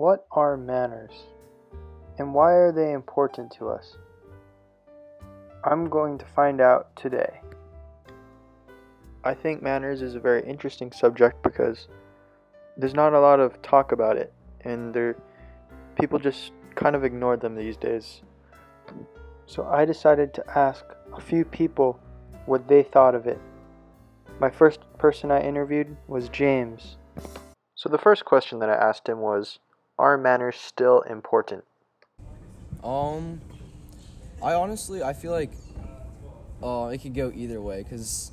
what are manners? And why are they important to us? I'm going to find out today. I think manners is a very interesting subject because there's not a lot of talk about it and there people just kind of ignore them these days. So I decided to ask a few people what they thought of it. My first person I interviewed was James. So the first question that I asked him was, are manners still important? Um, I honestly I feel like uh, it could go either way because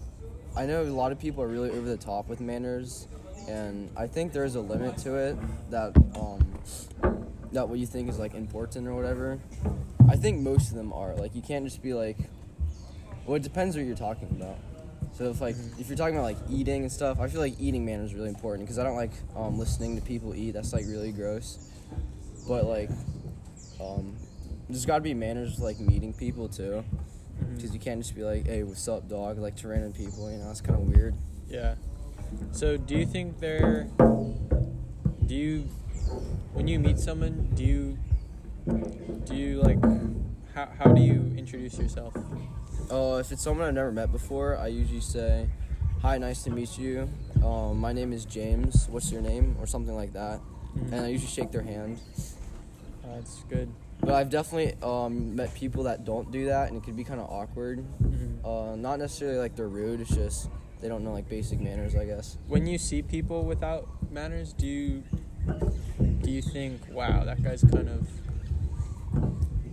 I know a lot of people are really over the top with manners, and I think there is a limit to it that um that what you think is like important or whatever. I think most of them are like you can't just be like. Well, it depends what you're talking about. So if like if you're talking about like eating and stuff, I feel like eating manners is really important because I don't like um, listening to people eat. That's like really gross. But like, um, there's got to be manners with, like meeting people too, because you can't just be like, "Hey, what's up, dog?" Like to random people. You know, it's kind of weird. Yeah. So, do you think they're? Do you, when you meet someone, do you, do you like, how how do you introduce yourself? Uh, if it's someone I've never met before, I usually say, "Hi, nice to meet you. Um, my name is James. What's your name?" or something like that. Mhm. And I usually shake their hand. Uh, that's good. But I've definitely um, met people that don't do that, and it could be kind of awkward. Mhm. Uh, not necessarily like they're rude. It's just they don't know like basic manners, I guess. When you see people without manners, do you do you think, wow, that guy's kind of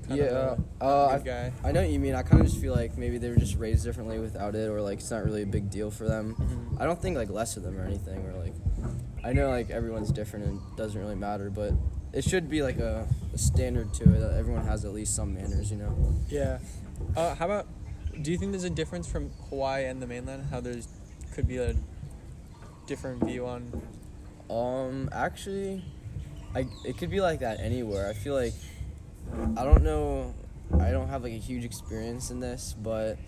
kind yeah, of a uh, I? I know what you mean. I kind of just feel like maybe they were just raised differently without it, or like it's not really a big deal for them. Mhm. I don't think like less of them or anything, or like I know like everyone's different and doesn't really matter, but it should be like a, a standard to it that everyone has at least some manners, you know. Yeah. Uh, how about? Do you think there's a difference from Hawaii and the mainland? How there's could be a different view on. Um, actually, I it could be like that anywhere. I feel like I don't know. I don't have like a huge experience in this, but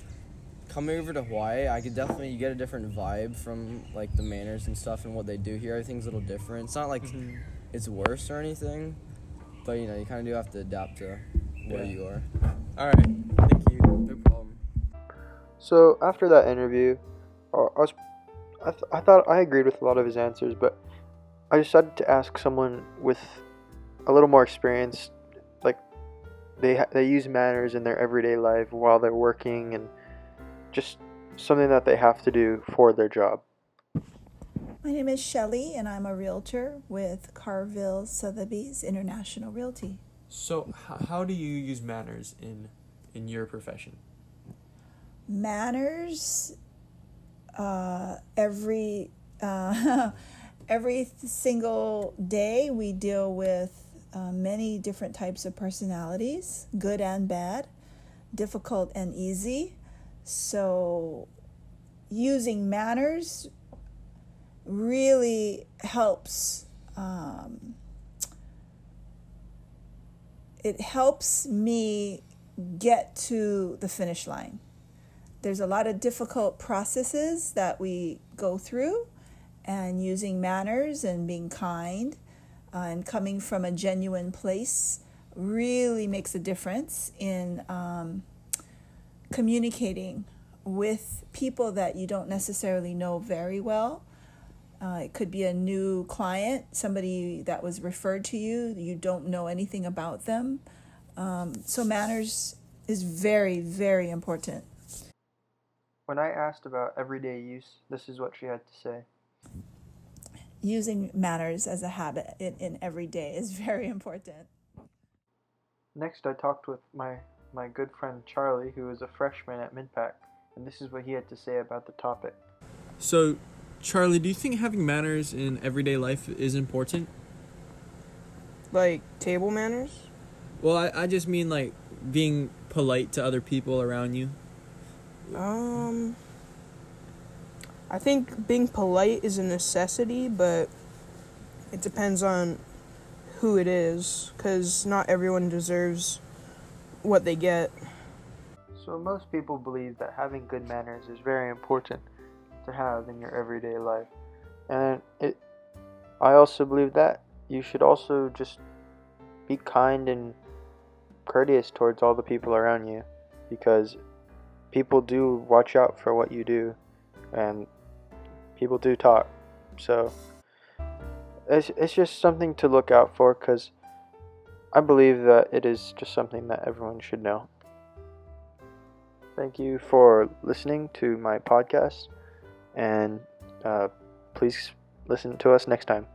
coming over to Hawaii, I could definitely you get a different vibe from like the manners and stuff and what they do here. Everything's a little different. It's not like Mhm. it's worse or anything, but you know you kind of do have to adapt to where Yeah. you are. All right. Thank you. No problem. So after that interview, I was, I, th- I thought I agreed with a lot of his answers, but I decided to ask someone with a little more experience, like they they use manners in their everyday life while they're working and just something that they have to do for their job. My name is Shelley, and I'm a realtor with Carville Sotheby's International Realty. So, h- how do you use manners in in your profession? Manners, uh, every uh, every single day we deal with uh, many different types of personalities, good and bad, difficult and easy. So, using manners really helps. Um, it helps me get to the finish line. There's a lot of difficult processes that we go through, and using manners and being kind and coming from a genuine place really makes a difference in um, communicating with people that you don't necessarily know very well. Uh, it could be a new client, somebody that was referred to you, you don't know anything about them. Um, so, manners is very, very important. When I asked about everyday use, this is what she had to say. Using manners as a habit in, in every day is very important. Next, I talked with my my good friend Charlie, who is a freshman at Mid-Pac, and this is what he had to say about the topic. So, Charlie, do you think having manners in everyday life is important? Like table manners? Well, I, I just mean like being polite to other people around you. Um I think being polite is a necessity, but it depends on who it is cuz not everyone deserves what they get. So most people believe that having good manners is very important to have in your everyday life. And it I also believe that you should also just be kind and courteous towards all the people around you because people do watch out for what you do and people do talk. So it's, it's just something to look out for because I believe that it is just something that everyone should know. Thank you for listening to my podcast and uh, please listen to us next time.